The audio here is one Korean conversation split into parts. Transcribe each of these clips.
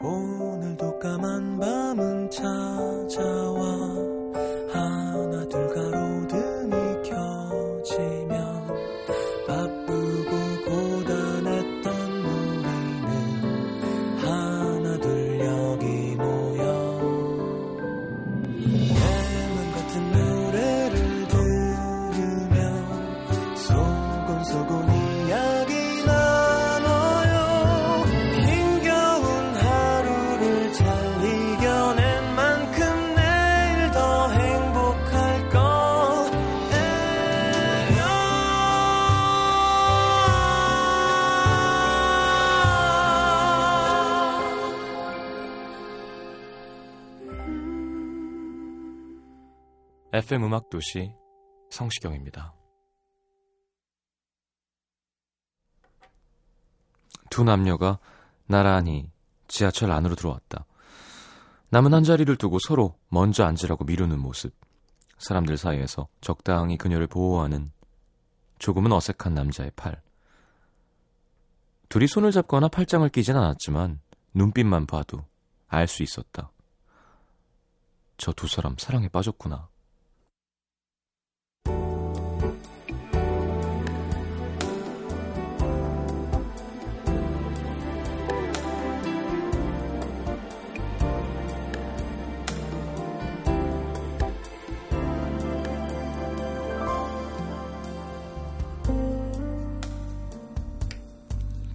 오늘도 까만 밤은 찾아와 FM 음악 도시 성시경입니다. 두 남녀가 나란히 지하철 안으로 들어왔다. 남은 한 자리를 두고 서로 먼저 앉으라고 미루는 모습. 사람들 사이에서 적당히 그녀를 보호하는 조금은 어색한 남자의 팔. 둘이 손을 잡거나 팔짱을 끼진 않았지만 눈빛만 봐도 알 수 있었다. 저 두 사람 사랑에 빠졌구나.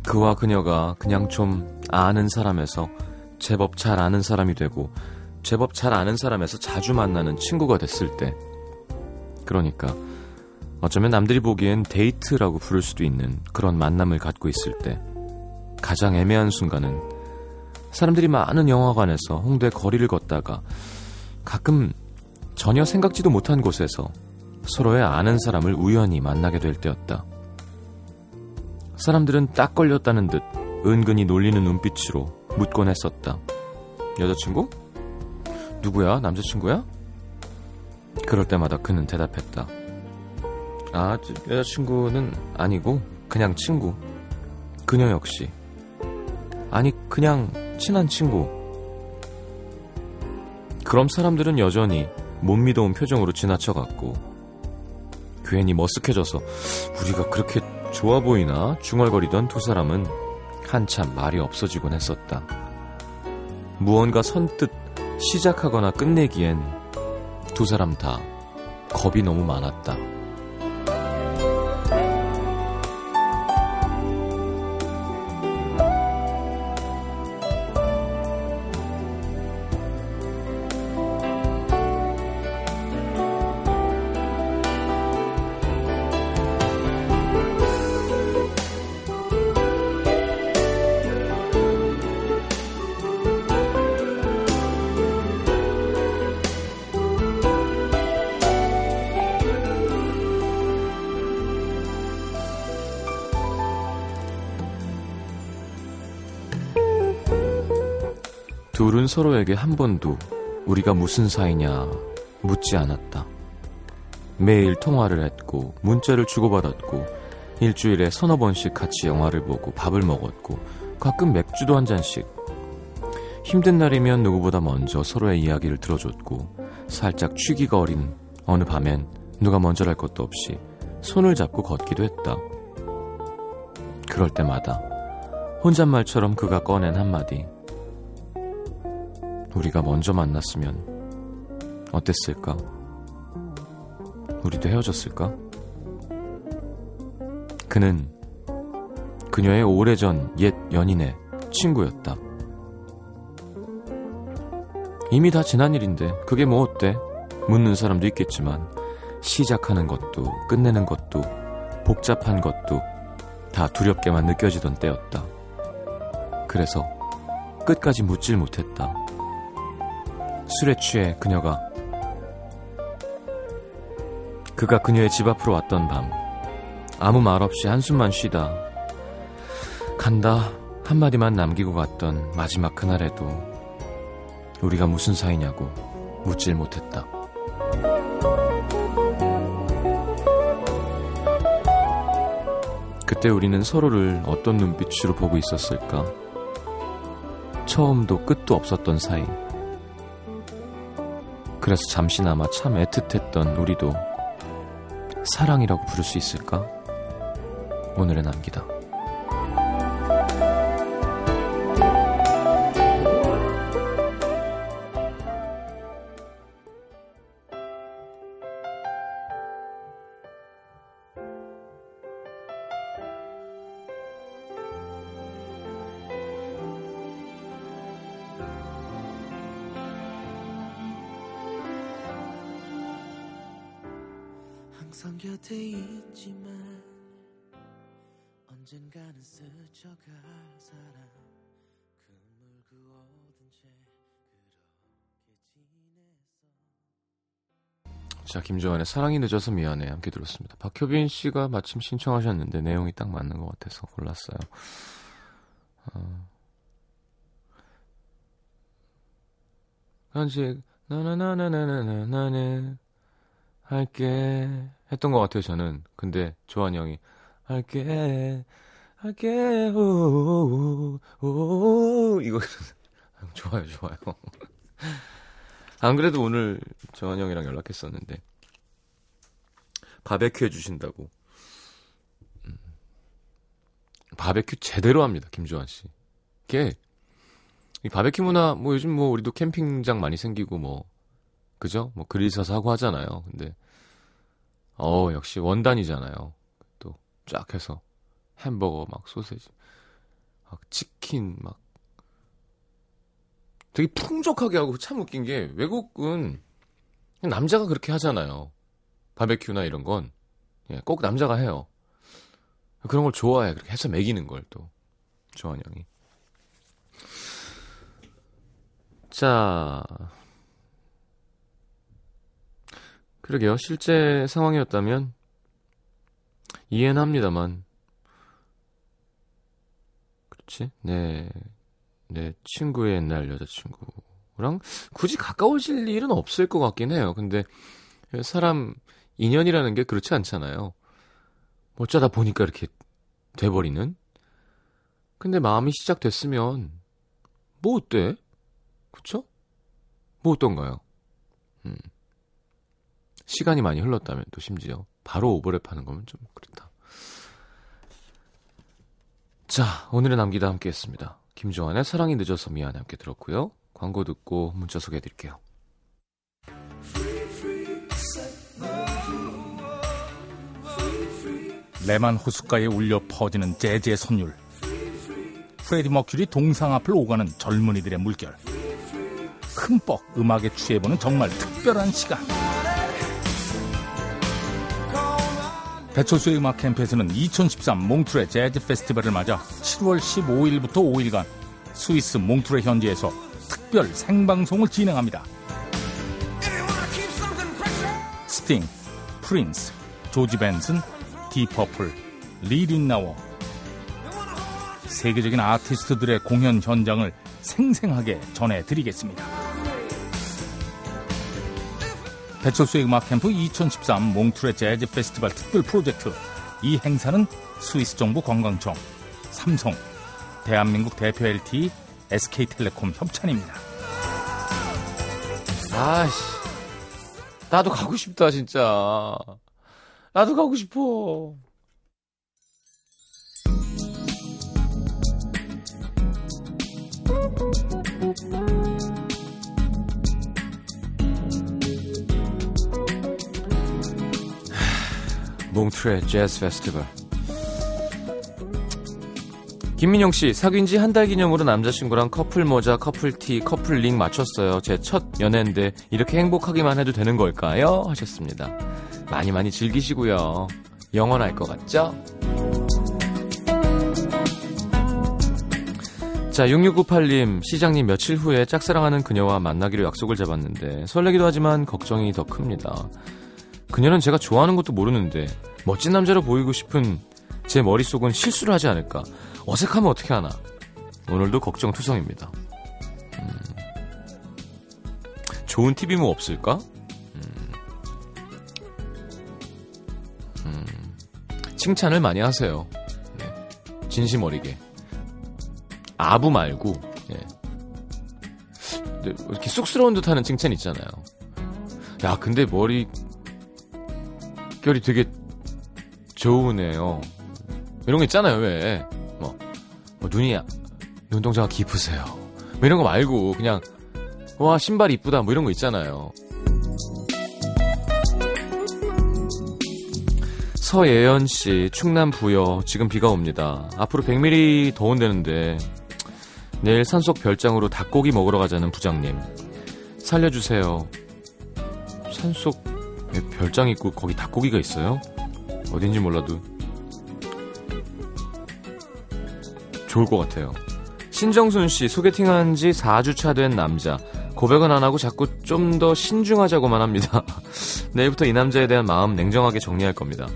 그와 그녀가 그냥 좀 아는 사람에서 제법 잘 아는 사람이 되고 제법 잘 아는 사람에서 자주 만나는 친구가 됐을 때 그러니까 어쩌면 남들이 보기엔 데이트라고 부를 수도 있는 그런 만남을 갖고 있을 때 가장 애매한 순간은 사람들이 많은 영화관에서 홍대 거리를 걷다가 가끔 전혀 생각지도 못한 곳에서 서로의 아는 사람을 우연히 만나게 될 때였다. 사람들은 딱 걸렸다는 듯 은근히 놀리는 눈빛으로 묻곤 했었다. 여자친구? 누구야? 남자친구야? 그럴 때마다 그는 대답했다. 아, 저 여자친구는 아니고 그냥 친구. 그녀 역시. 아니, 그냥 친한 친구. 그럼 사람들은 여전히 못 믿어온 표정으로 지나쳐갔고 괜히 머쓱해져서 우리가 그렇게 좋아 보이나 중얼거리던 두 사람은 한참 말이 없어지곤 했었다. 무언가 선뜻 시작하거나 끝내기엔 두 사람 다 겁이 너무 많았다. 둘은 서로에게 한 번도 우리가 무슨 사이냐 묻지 않았다. 매일 통화를 했고 문자를 주고받았고 일주일에 서너 번씩 같이 영화를 보고 밥을 먹었고 가끔 맥주도 한 잔씩 힘든 날이면 누구보다 먼저 서로의 이야기를 들어줬고 살짝 취기가 어린 어느 밤엔 누가 먼저랄 것도 없이 손을 잡고 걷기도 했다. 그럴 때마다 혼잣말처럼 그가 꺼낸 한마디 우리가 먼저 만났으면 어땠을까? 우리도 헤어졌을까? 그는 그녀의 오래전 옛 연인의 친구였다. 이미 다 지난 일인데 그게 뭐 어때? 묻는 사람도 있겠지만 시작하는 것도 끝내는 것도 복잡한 것도 다 두렵게만 느껴지던 때였다. 그래서 끝까지 묻질 못했다. 술에 취해 그녀가 그가 그녀의 집 앞으로 왔던 밤 아무 말 없이 한숨만 쉬다 간다 한마디만 남기고 갔던 마지막 그날에도 우리가 무슨 사이냐고 묻질 못했다. 그때 우리는 서로를 어떤 눈빛으로 보고 있었을까? 처음도 끝도 없었던 사이. 그래서 잠시나마 참 애틋했던 우리도 사랑이라고 부를 수 있을까? 오늘의 남기다. 항상 곁에 있지만 언젠가는 스쳐갈 사람 그물 그어둔 채 그렇게 지냈어 자, 김조한의 사랑이 늦어서 미안해 함께 들었습니다. 박효빈 씨가 마침 신청하셨는데 내용이 딱 맞는 것 같아서 골랐어요. 어. 아직 나나나나나나나는 할게 했던 것 같아요 저는. 근데 조한 형이 할게 할게 오 오 오 이거 좋아요 좋아요. 안 그래도 오늘 정한 형이랑 연락했었는데 바베큐 해주신다고 음. 바베큐 제대로 합니다 김주환 씨. 이게 이 바베큐 문화 뭐 요즘 뭐 우리도 캠핑장 많이 생기고 뭐 그죠? 뭐 그릴 서서 하고 하잖아요. 근데 어 역시 원단이잖아요. 또 쫙 해서 햄버거 막 소세지 막 치킨 막 되게 풍족하게 하고 참 웃긴 게 외국은 남자가 그렇게 하잖아요. 바베큐나 이런 건. 예, 꼭 남자가 해요. 그런 걸 좋아해. 그렇게 해서 먹이는 걸 또. 조한 형이. 자. 그러게요. 실제 상황이었다면 이해는 합니다만. 그렇지? 네. 내 친구의 옛날 여자친구랑 굳이 가까워질 일은 없을 것 같긴 해요. 근데 사람 인연이라는 게 그렇지 않잖아요. 어쩌다 보니까 이렇게 돼버리는? 근데 마음이 시작됐으면 뭐 어때? 그쵸? 뭐 어떤가요? 음. 시간이 많이 흘렀다면 또 심지어 바로 오버랩 하는 거면 좀 그렇다. 자, 오늘의 남기다 함께 했습니다. 김조한의 사랑이 늦어서 미안해 함께 들었고요. 광고 듣고 문자 소개해 드릴게요. 레만 호숫가에 울려 퍼지는 재즈의 선율. 프레디 머큐리 동상 앞을 오가는 젊은이들의 물결. 흠뻑 음악에 취해보는 정말 특별한 시간. 배철수의 음악 캠프에서는 2013 몽트레 재즈 페스티벌을 맞아 7월 15일부터 5일간 스위스 몽트레 현지에서 특별 생방송을 진행합니다. 스팅, 프린스, 조지 벤슨, 딥 퍼플, 리 릿나워 세계적인 아티스트들의 공연 현장을 생생하게 전해드리겠습니다. 배철수의 음악 캠프 2013 몽트레 재즈 페스티벌 특별 프로젝트 이 행사는 스위스 정부 관광청, 삼성, 대한민국 대표 LTE, SK텔레콤 협찬입니다. 아씨, 나도 가고 싶다 진짜. 나도 가고 싶어. 몽트레 재즈 페스티벌. 김민영 씨, 사귄 지 한 달 기념으로 남자친구랑 커플 모자, 커플 티, 커플 링 맞췄어요. 제 첫 연애인데 이렇게 행복하기만 해도 되는 걸까요? 하셨습니다. 많이 많이 즐기시고요. 영원할 것 같죠? 자, 6698님, 시장님 며칠 후에 짝사랑하는 그녀와 만나기로 약속을 잡았는데 설레기도 하지만 걱정이 더 큽니다. 그녀는 제가 좋아하는 것도 모르는데 멋진 남자로 보이고 싶은 제 머릿속은 실수를 하지 않을까. 어색하면 어떻게 하나. 오늘도 걱정투성입니다. 음, 좋은 팁이 뭐 없을까? 음, 음, 칭찬을 많이 하세요. 네, 진심 어리게. 아부 말고, 예, 네, 이렇게 쑥스러운 듯 하는 칭찬 있잖아요. 야, 근데 머리 결이 되게 좋으네요. 이런 거 있잖아요, 왜? 뭐, 뭐 눈이 눈동자가 깊으세요. 뭐 이런 거 말고 그냥 와 신발 이쁘다 뭐 이런 거 있잖아요. 서예연 씨, 충남 부여 지금 비가 옵니다. 앞으로 100mm 더 온다는데 내일 산속 별장으로 닭고기 먹으러 가자는 부장님. 살려주세요. 산속에 별장 있고 거기 닭고기가 있어요? 어딘지 몰라도 좋을 것 같아요. 신정순 씨 소개팅한 지 4주 차 된 남자. 고백은 안 하고 자꾸 좀 더 신중하자고만 합니다. 내일부터 이 남자에 대한 마음 냉정하게 정리할 겁니다.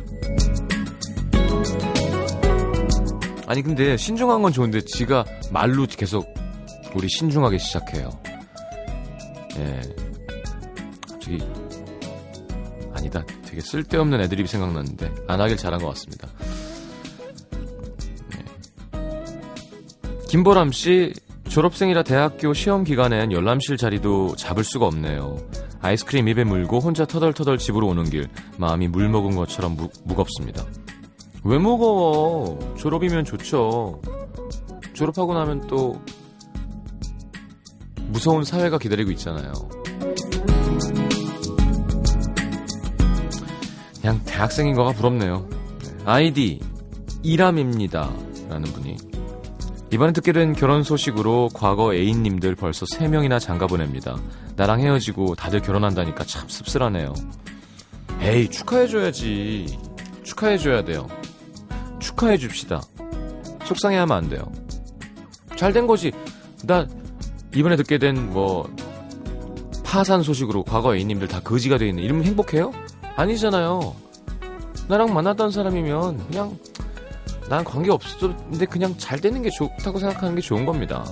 아니 근데 신중한 건 좋은데 지가 말로 계속 우리 신중하게 시작해요. 예. 갑자기 아니다. 되게 쓸데없는 애드립이 생각났는데 안 하길 잘한 것 같습니다. 김보람 씨 졸업생이라 대학교 시험 기간엔 열람실 자리도 잡을 수가 없네요. 아이스크림 입에 물고 혼자 터덜터덜 집으로 오는 길 마음이 물 먹은 것처럼 무, 무겁습니다. 왜 무거워? 졸업이면 좋죠. 졸업하고 나면 또 무서운 사회가 기다리고 있잖아요. 그냥 대학생인 거가 부럽네요. 아이디 이람입니다. 라는 분이 이번에 듣게 된 결혼 소식으로 과거 애인님들 벌써 3명이나 장가 보냅니다. 나랑 헤어지고 다들 결혼한다니까 참 씁쓸하네요. 에이, 축하해줘야지. 축하해줘야 돼요. 축하해줍시다. 속상해하면 안 돼요. 잘 된 거지. 나 이번에 듣게 된 뭐, 파산 소식으로 과거 애인님들 다 거지가 돼 있는 이러면 행복해요? 아니잖아요. 나랑 만났던 사람이면 그냥 난 관계 없었는데 그냥 잘 되는 게 좋다고 생각하는 게 좋은 겁니다.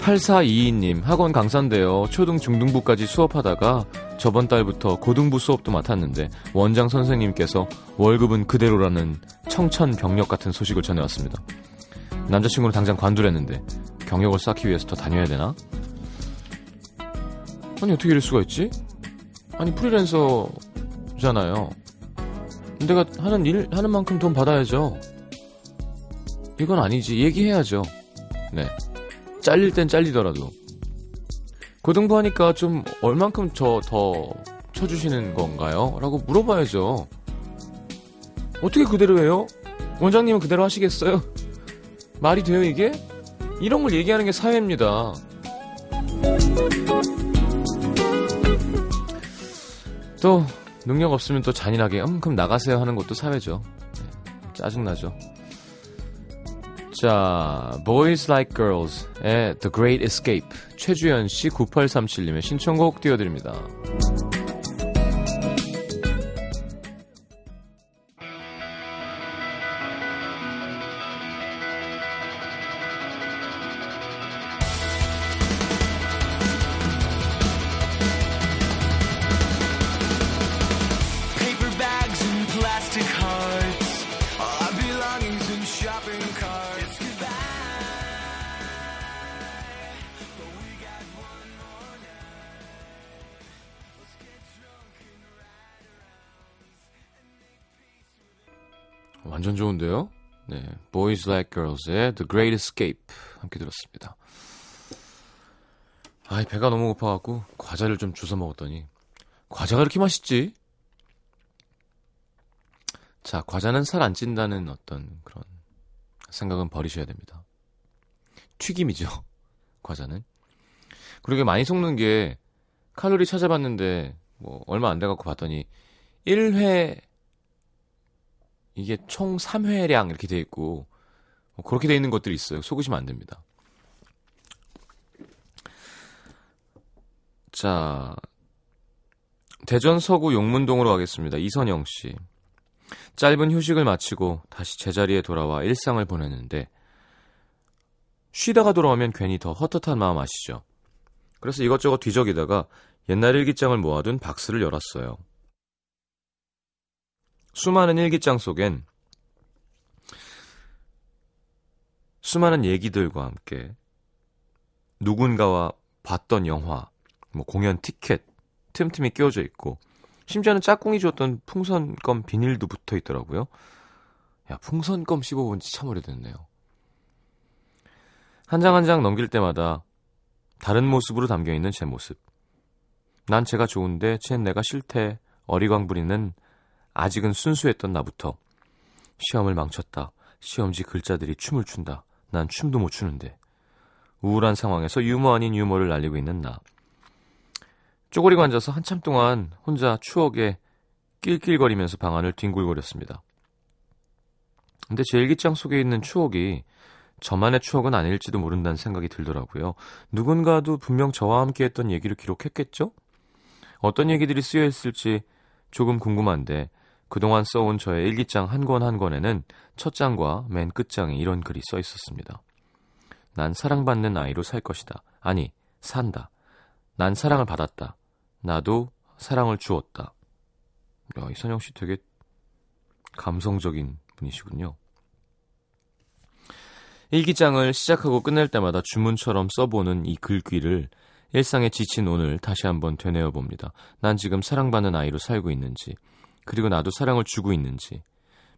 (8422님) 학원 강사인데요 초등 중등부까지 수업하다가 저번 달부터 고등부 수업도 맡았는데 원장 선생님께서 월급은 그대로라는 청천벽력 같은 소식을 전해왔습니다 남자친구는 당장 관두랬는데 경력을 쌓기 위해서 더 다녀야 되나? 아니 어떻게 이럴 수가 있지? 아니 프리랜서 잖아요. 내가 하는 일 하는 만큼 돈 받아야죠. 이건 아니지. 얘기해야죠. 네. 잘릴 땐 잘리더라도. 고등부 하니까 좀 얼만큼 저 더 쳐주시는 건가요? 라고 물어봐야죠. 어떻게 그대로 해요? 원장님은 그대로 하시겠어요? 말이 돼요, 이게? 이런 걸 얘기하는 게 사회입니다. 또, 능력 없으면 또 잔인하게 음 그럼 나가세요 하는 것도 사회죠. 네, 짜증나죠. 자, Boys Like Girls의 The Great Escape 최주연 씨 9837님의 신청곡 띄워드립니다. 완전 좋은데요? 네. Boys Like Girls의 The Great Escape 함께 들었습니다. 아이, 배가 너무 고파갖고 과자를 좀 주워 먹었더니 과자가 그렇게 맛있지? 자, 과자는 살 안 찐다는 어떤 그런 생각은 버리셔야 됩니다. 튀김이죠. 과자는. 그리고 많이 속는 게 칼로리 찾아봤는데 뭐 얼마 안 돼갖고 봤더니 1회 이게 총 3회량 이렇게 돼 있고 뭐 그렇게 돼 있는 것들이 있어요. 속으시면 안 됩니다. 자, 대전 서구 용문동으로 가겠습니다. 이선영 씨. 짧은 휴식을 마치고 다시 제자리에 돌아와 일상을 보내는데 쉬다가 돌아오면 괜히 더 헛헛한 마음 아시죠? 그래서 이것저것 뒤적이다가 옛날 일기장을 모아둔 박스를 열었어요. 수많은 일기장 속엔 수많은 얘기들과 함께 누군가와 봤던 영화, 뭐 공연 티켓 틈틈이 끼워져 있고 심지어는 짝꿍이 줬던 풍선껌 비닐도 붙어 있더라고요. 야, 풍선껌 씹어본 지 참 오래됐네요. 한장 한 장 넘길 때마다 다른 모습으로 담겨 있는 제 모습. 난 제가 좋은데 쟨 내가 싫대 어리광 부리는 아직은 순수했던 나부터 시험을 망쳤다. 시험지 글자들이 춤을 춘다. 난 춤도 못 추는데. 우울한 상황에서 유머 아닌 유머를 날리고 있는 나. 쪼그리고 앉아서 한참 동안 혼자 추억에 낄낄거리면서 방안을 뒹굴거렸습니다. 근데 제 일기장 속에 있는 추억이 저만의 추억은 아닐지도 모른다는 생각이 들더라고요. 누군가도 분명 저와 함께 했던 얘기를 기록했겠죠? 어떤 얘기들이 쓰여 있을지 조금 궁금한데 그동안 써온 저의 일기장 한 권 한 권에는 첫 장과 맨 끝장에 이런 글이 써 있었습니다. 난 사랑받는 아이로 살 것이다. 아니, 산다. 난 사랑을 받았다. 나도 사랑을 주었다. 야, 이선영 씨 되게 감성적인 분이시군요. 일기장을 시작하고 끝낼 때마다 주문처럼 써보는 이 글귀를 일상에 지친 오늘 다시 한번 되뇌어 봅니다. 난 지금 사랑받는 아이로 살고 있는지, 그리고 나도 사랑을 주고 있는지,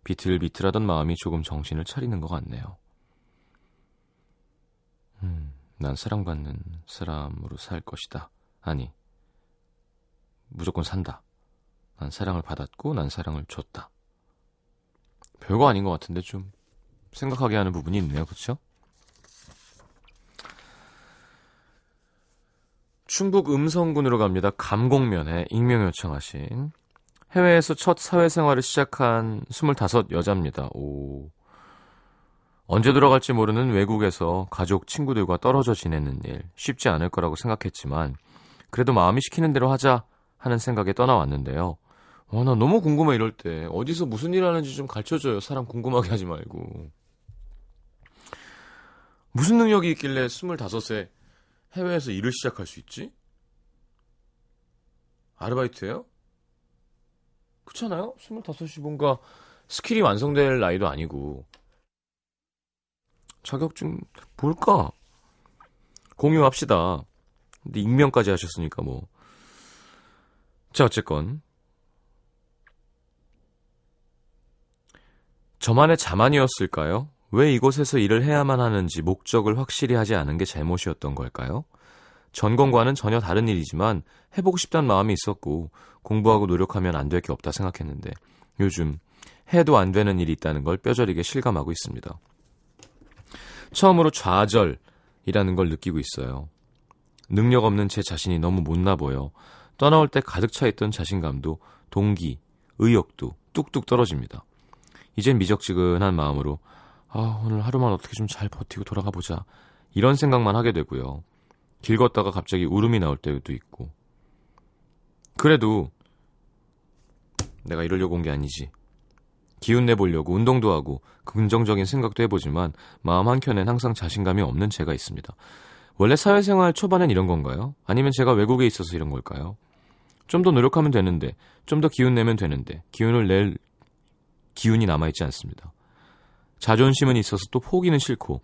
비틀비틀하던 마음이 조금 정신을 차리는 것 같네요. 음, 난 사랑받는 사람으로 살 것이다. 아니, 무조건 산다. 난 사랑을 받았고, 난 사랑을 줬다. 별거 아닌 것 같은데 좀 생각하게 하는 부분이 있네요. 그렇죠? 충북 음성군으로 갑니다. 감곡면에 익명 요청하신 해외에서 첫 사회생활을 시작한 25 여자입니다. 오. 언제 돌아갈지 모르는 외국에서 가족, 친구들과 떨어져 지내는 일 쉽지 않을 거라고 생각했지만 그래도 마음이 시키는 대로 하자 하는 생각에 떠나왔는데요. 와, 나 너무 궁금해 이럴 때 어디서 무슨 일 하는지 좀 가르쳐줘요. 사람 궁금하게 하지 말고. 무슨 능력이 있길래 25세 해외에서 일을 시작할 수 있지? 아르바이트예요? 그렇잖아요? 25이 뭔가 skill이 완성될 나이도 아니고 자격증 볼까? 공유합시다. 근데 익명까지 하셨으니까 뭐. 자, 어쨌건 저만의 자만이었을까요? 왜 이곳에서 일을 해야만 하는지 목적을 확실히 하지 않은 게 잘못이었던 걸까요? 전공과는 전혀 다른 일이지만 해보고 싶다는 마음이 있었고 공부하고 노력하면 안 될 게 없다 생각했는데 요즘 해도 안 되는 일이 있다는 걸 뼈저리게 실감하고 있습니다. 처음으로 좌절이라는 걸 느끼고 있어요. 능력 없는 제 자신이 너무 못나 보여 떠나올 때 가득 차 있던 자신감도 동기, 의욕도 뚝뚝 떨어집니다. 이젠 미적지근한 마음으로 아, 오늘 하루만 어떻게 좀 잘 버티고 돌아가 보자. 이런 생각만 하게 되고요. 길 걷다가 갑자기 울음이 나올 때도 있고. 그래도 내가 이러려고 온 게 아니지. 기운 내보려고 운동도 하고 긍정적인 생각도 해보지만 마음 한켠엔 항상 자신감이 없는 제가 있습니다. 원래 사회생활 초반엔 이런 건가요? 아니면 제가 외국에 있어서 이런 걸까요? 좀 더 노력하면 되는데, 좀 더 기운 내면 되는데, 기운을 낼 기운이 남아있지 않습니다. 자존심은 있어서 또 포기는 싫고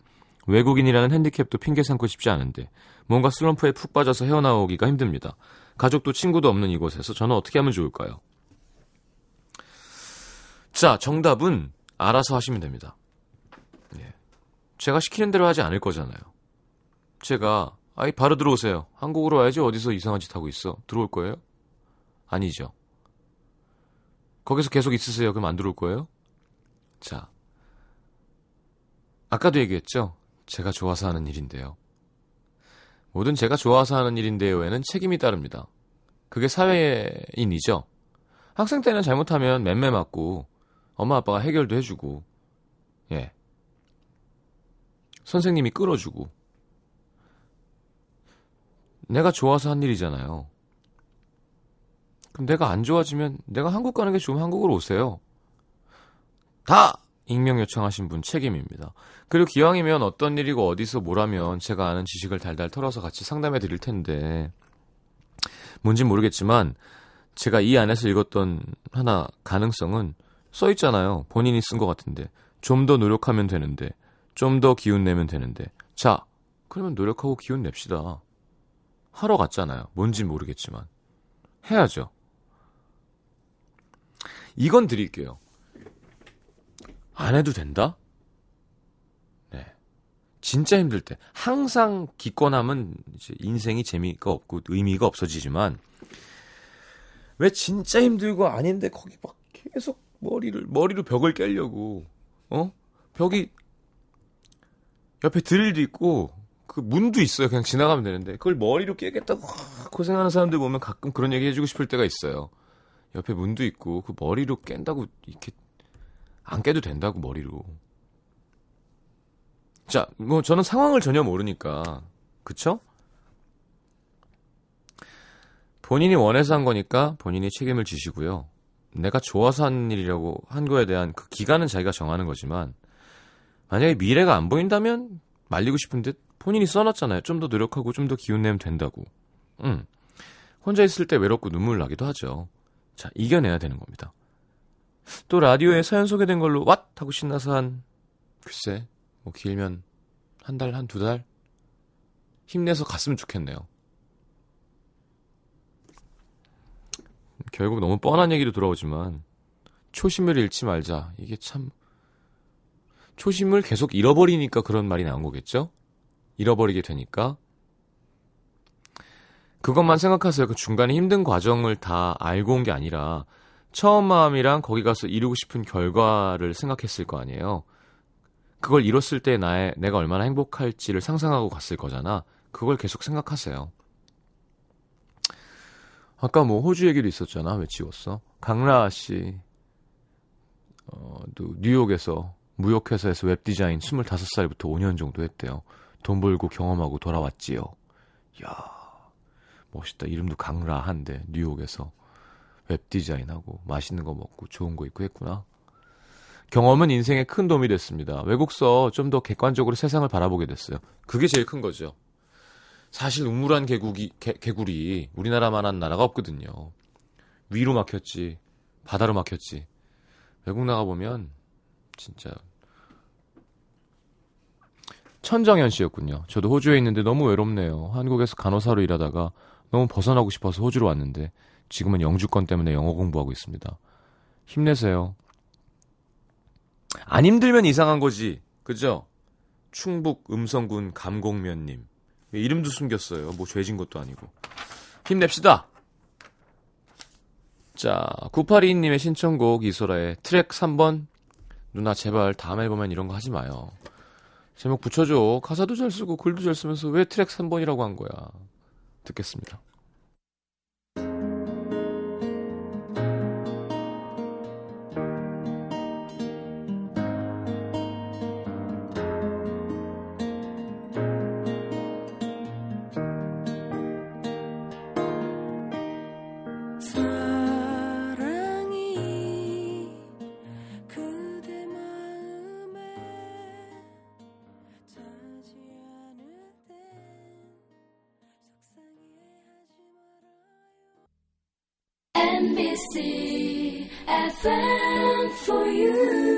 외국인이라는 핸디캡도 핑계 삼고 싶지 않은데 뭔가 슬럼프에 푹 빠져서 헤어나오기가 힘듭니다. 가족도 친구도 없는 이곳에서 저는 어떻게 하면 좋을까요? 자, 정답은 알아서 하시면 됩니다. 예. 제가 시키는 대로 하지 않을 거잖아요. 제가 아이 바로 들어오세요. 한국으로 와야지 어디서 이상한 짓 하고 있어. 들어올 거예요? 아니죠. 거기서 계속 있으세요. 그럼 안 들어올 거예요? 자. 아까도 얘기했죠? 제가 좋아서 하는 일인데요. 모든 제가 좋아서 하는 일인데요에는 책임이 따릅니다. 그게 사회인이죠. 학생 때는 잘못하면 맴매 맞고 엄마 아빠가 해결도 해주고 예 선생님이 끌어주고 내가 좋아서 한 일이잖아요. 그럼 내가 안 좋아지면 내가 한국 가는 게 좋으면 한국으로 오세요. 다 익명 요청하신 분 책임입니다. 그리고 기왕이면 어떤 일이고 어디서 뭐라면 제가 아는 지식을 달달 털어서 같이 상담해 드릴 텐데 뭔진 모르겠지만 제가 이 안에서 읽었던 하나 가능성은 써 있잖아요. 본인이 쓴 것 같은데 좀 더 노력하면 되는데 좀 더 기운 내면 되는데. 자, 그러면 노력하고 기운 냅시다. 하러 갔잖아요. 뭔진 모르겠지만. 해야죠. 이건 드릴게요. 안 해도 된다? 네. 진짜 힘들 때. 항상 기권하면 이제 인생이 재미가 없고 의미가 없어지지만, 왜 진짜 힘들고 아닌데 거기 막 계속 머리를, 머리로 벽을 깨려고, 어? 벽이 옆에 드릴도 있고, 그 문도 있어요. 그냥 지나가면 되는데. 그걸 머리로 깨겠다고 고생하는 사람들 보면 가끔 그런 얘기 해주고 싶을 때가 있어요. 옆에 문도 있고, 그 머리로 깬다고 이렇게 안 깨도 된다고 머리로. 자, 뭐 저는 상황을 전혀 모르니까. 그쵸? 본인이 원해서 한 거니까 본인이 책임을 지시고요. 내가 좋아서 한 일이라고 한 거에 대한 그 기간은 자기가 정하는 거지만 만약에 미래가 안 보인다면 말리고 싶은 듯 본인이 써놨잖아요. 좀 더 노력하고 좀 더 기운 내면 된다고. 음. 혼자 있을 때 외롭고 눈물 나기도 하죠. 자, 이겨내야 되는 겁니다. 또 라디오에 사연 소개된 걸로 왓 하고 신나서 한 글쎄 뭐 길면 한 달 한두달 힘내서 갔으면 좋겠네요. 결국 너무 뻔한 얘기로 돌아오지만 초심을 잃지 말자. 이게 참 초심을 계속 잃어버리니까 그런 말이 나온 거겠죠? 잃어버리게 되니까 그것만 생각하세요. 그 중간에 힘든 과정을 다 알고 온 게 아니라 처음 마음이랑 거기 가서 이루고 싶은 결과를 생각했을 거 아니에요. 그걸 이뤘을 때 나의 내가 얼마나 행복할지를 상상하고 갔을 거잖아. 그걸 계속 생각하세요. 아까 뭐 호주 얘기도 있었잖아. 왜 지웠어? 강라아 씨, 어, 또 뉴욕에서 무역회사에서 웹디자인 25살부터 5년 정도 했대요. 돈 벌고 경험하고 돌아왔지요. 야 멋있다. 이름도 강라한데 뉴욕에서 웹 디자인하고 맛있는 거 먹고 좋은 거 입고 했구나. 경험은 인생에 큰 도움이 됐습니다. 외국서 좀 더 객관적으로 세상을 바라보게 됐어요. 그게 제일 큰 거죠. 사실 우물 안 개구리, 개, 개구리 우리나라만한 나라가 없거든요. 위로 막혔지, 바다로 막혔지. 외국 나가 보면 진짜 천정현 씨였군요. 저도 호주에 있는데 너무 외롭네요. 한국에서 간호사로 일하다가 너무 벗어나고 싶어서 호주로 왔는데 지금은 영주권 때문에 영어 공부하고 있습니다. 힘내세요. 안 힘들면 이상한 거지. 그죠? 충북 음성군 감곡면님. 이름도 숨겼어요. 뭐 죄진 것도 아니고. 힘냅시다. 자, 9822님의 신청곡 이소라의 트랙 3번. 누나 제발 다음 앨범엔 이런 거 하지 마요. 제목 붙여줘. 가사도 잘 쓰고 글도 잘 쓰면서 왜 트랙 3번이라고 한 거야. 듣겠습니다. FM for you.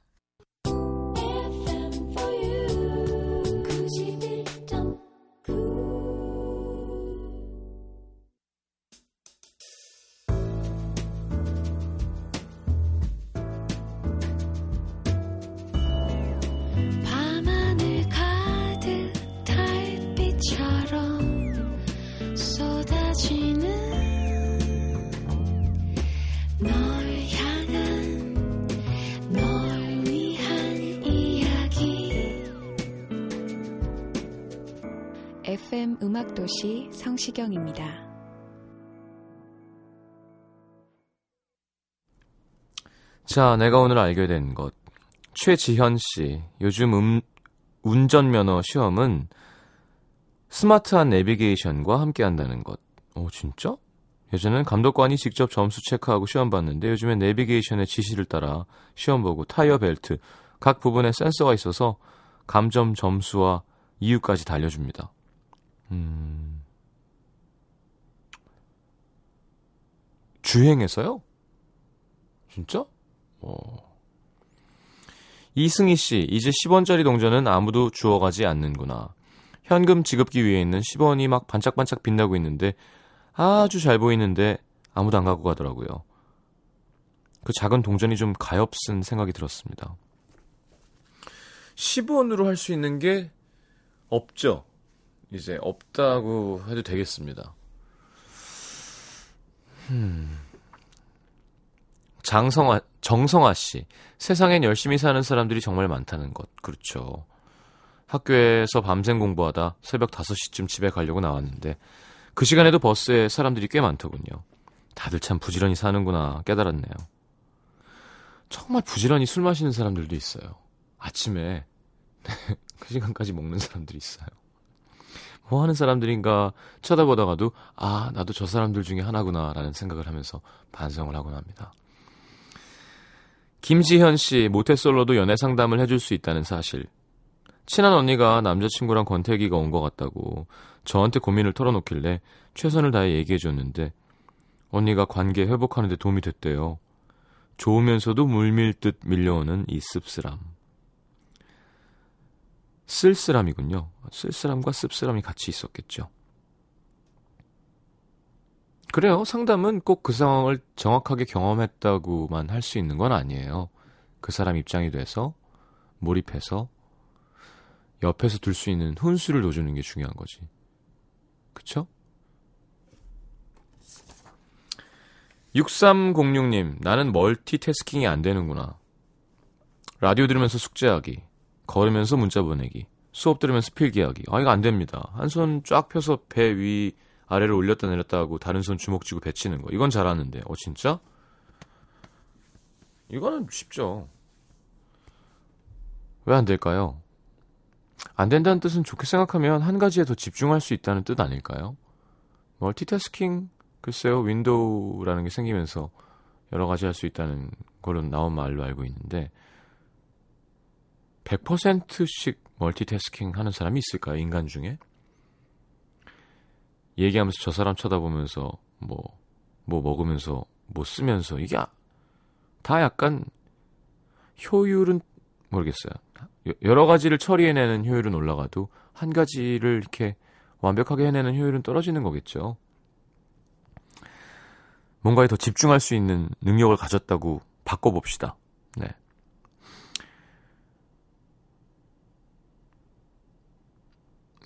음악도시 성시경입니다. 자, 내가 오늘 알게 된 것. 최지현 씨, 요즘 음, 운전면허 시험은 스마트한 내비게이션과 함께 한다는 것. 어, 진짜? 예전엔 감독관이 직접 점수 체크하고 시험 봤는데 요즘엔 내비게이션의 지시를 따라 시험 보고 타이어 벨트, 각 부분에 센서가 있어서 감점 점수와 이유까지 달려줍니다. 음. 주행해서요? 진짜? 어. 이승희 씨, 이제 10원짜리 동전은 아무도 주워가지 않는구나. 현금 지급기 위에 있는 10원이 막 반짝반짝 빛나고 있는데 아주 잘 보이는데 아무도 안 갖고 가더라고요. 그 작은 동전이 좀 가엾은 생각이 들었습니다. 10원으로 할 수 있는 게 없죠. 이제 없다고 해도 되겠습니다. 음. 장성아, 정성아 씨. 세상엔 열심히 사는 사람들이 정말 많다는 것. 그렇죠. 학교에서 밤샘 공부하다 새벽 5시쯤 집에 가려고 나왔는데 그 시간에도 버스에 사람들이 꽤 많더군요. 다들 참 부지런히 사는구나 깨달았네요. 정말 부지런히 술 마시는 사람들도 있어요. 아침에 그 시간까지 먹는 사람들이 있어요. 뭐 하는 사람들인가 쳐다보다가도 아 나도 저 사람들 중에 하나구나라는 생각을 하면서 반성을 하곤 합니다. 김지현 씨 모태솔로도 연애 상담을 해줄 수 있다는 사실. 친한 언니가 남자친구랑 권태기가 온 것 같다고 저한테 고민을 털어놓길래 최선을 다해 얘기해줬는데 언니가 관계 회복하는데 도움이 됐대요. 좋으면서도 물밀듯 밀려오는 이 씁쓸함. 쓸쓸함이군요. 쓸쓸함과 씁쓸함이 같이 있었겠죠. 그래요. 상담은 꼭 그 상황을 정확하게 경험했다고만 할 수 있는 건 아니에요. 그 사람 입장이 돼서 몰입해서 옆에서 둘 수 있는 훈수를 둬주는 게 중요한 거지. 그쵸? 6306님, 나는 멀티태스킹이 안 되는구나. 라디오 들으면서 숙제하기, 걸으면서 문자 보내기, 수업 들으면서 필기하기. 아, 이거 안 됩니다. 한 손 쫙 펴서 배 위, 아래를 올렸다 내렸다 하고 다른 손 주먹 쥐고 배치는 거. 이건 잘하는데. 어, 진짜? 이거는 쉽죠. 왜 안 될까요? 안 된다는 뜻은 좋게 생각하면 한 가지에 더 집중할 수 있다는 뜻 아닐까요? 멀티태스킹, 글쎄요, 윈도우라는 게 생기면서 여러 가지 할 수 있다는 걸로 나온 말로 알고 있는데, 100%씩 멀티태스킹 하는 사람이 있을까요, 인간 중에? 얘기하면서 저 사람 쳐다보면서, 뭐, 뭐 먹으면서, 뭐 쓰면서, 이게 다 약간 효율은 모르겠어요. 여러 가지를 처리해내는 효율은 올라가도 한 가지를 이렇게 완벽하게 해내는 효율은 떨어지는 거겠죠. 뭔가에 더 집중할 수 있는 능력을 가졌다고 바꿔봅시다. 네.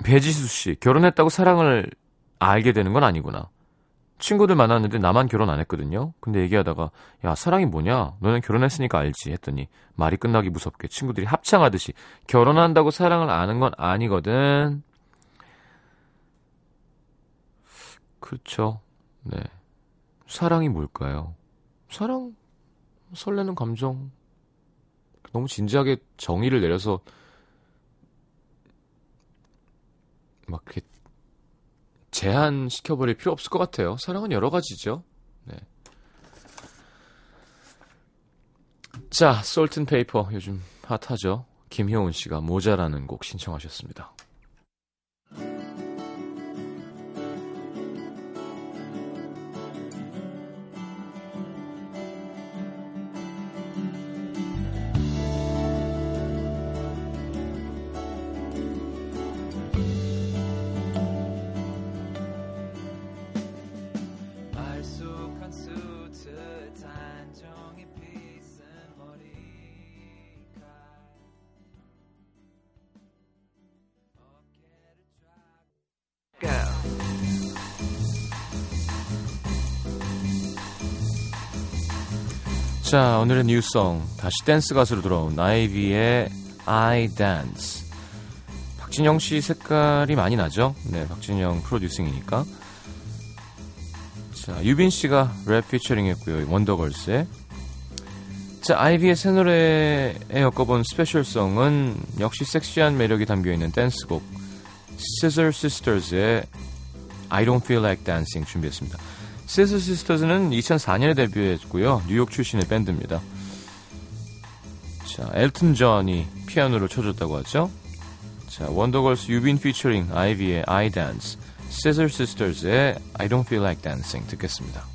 배지수 씨, 결혼했다고 사랑을 알게 되는 건 아니구나. 친구들 만났는데 나만 결혼 안 했거든요. 근데 얘기하다가 야 사랑이 뭐냐? 너는 결혼했으니까 알지 했더니 말이 끝나기 무섭게 친구들이 합창하듯이 결혼한다고 사랑을 아는 건 아니거든. 그렇죠. 네. 사랑이 뭘까요? 사랑 설레는 감정 너무 진지하게 정의를 내려서 막 제한시켜버릴 필요 없을 것 같아요. 사랑은 여러 가지죠. 네. 자, 솔튼 페이퍼 요즘 핫하죠. 김효은 씨가 모자라는 곡 신청하셨습니다. 자, 오늘의 new song 다시 댄스 가수로 돌아온 아이비의 I Dance. 박진영 씨 색깔이 많이 나죠? 네, 박진영 프로듀싱이니까. 자, 유빈 씨가 랩 피처링 했고요. 원더걸스의. 자, 아이비의 새 노래에 엮어본 special song은 역시 섹시한 매력이 담겨있는 댄스곡 Scissor Sisters의 I Don't Feel Like Dancing 준비했습니다. Scissor Sisters는 2004년에 데뷔했고요. 뉴욕 출신의 밴드입니다. 자, 엘튼 존이 피아노를 쳐줬다고 하죠. 자, 원더걸스 유빈 피처링 아이비의 I Dance, Scissor Sisters의 I Don't Feel Like Dancing 듣겠습니다.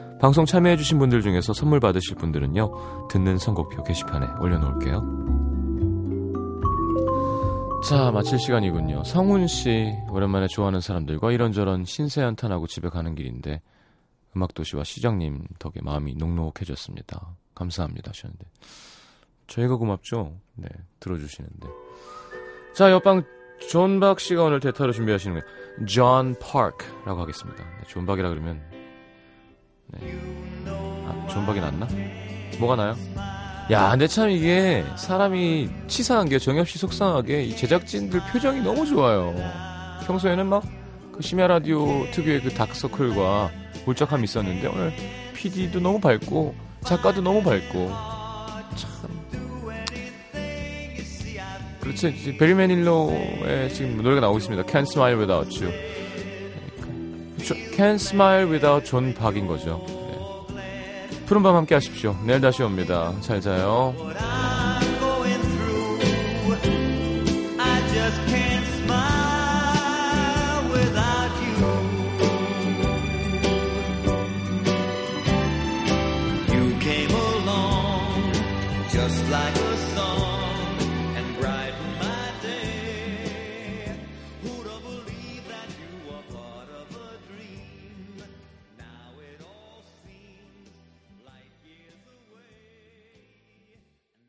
방송 참여해주신 분들 중에서 선물 받으실 분들은요, 듣는 선곡표 게시판에 올려놓을게요. 자, 마칠 시간이군요. 성훈 씨, 오랜만에 좋아하는 사람들과 이런저런 신세 한탄하고 집에 가는 길인데, 음악도시와 시장님 덕에 마음이 녹록해졌습니다. 감사합니다 하셨는데. 저희가 고맙죠? 네, 들어주시는데. 자, 옆방 존박 씨가 오늘 대타로 준비하시는 거예요. 존 파크라고 하겠습니다. 네, 존박이라 그러면 네. 아, 존박이 낫나? 뭐가 나아요? 야, 근데 참 이게 사람이 치사한 게 정엽씨 속상하게 이 제작진들 표정이 너무 좋아요. 평소에는 막 그 심야 라디오 특유의 그 다크서클과 울적함이 있었는데 오늘 PD도 너무 밝고 작가도 너무 밝고 참 그렇지 이제 베리 매닐로의 지금 노래가 나오고 있습니다. Can't Smile Without You. 저- Can't Smile Without 존 박인 거죠. 네. 푸른 밤 함께 하십시오. 내일 다시 옵니다. 잘 자요.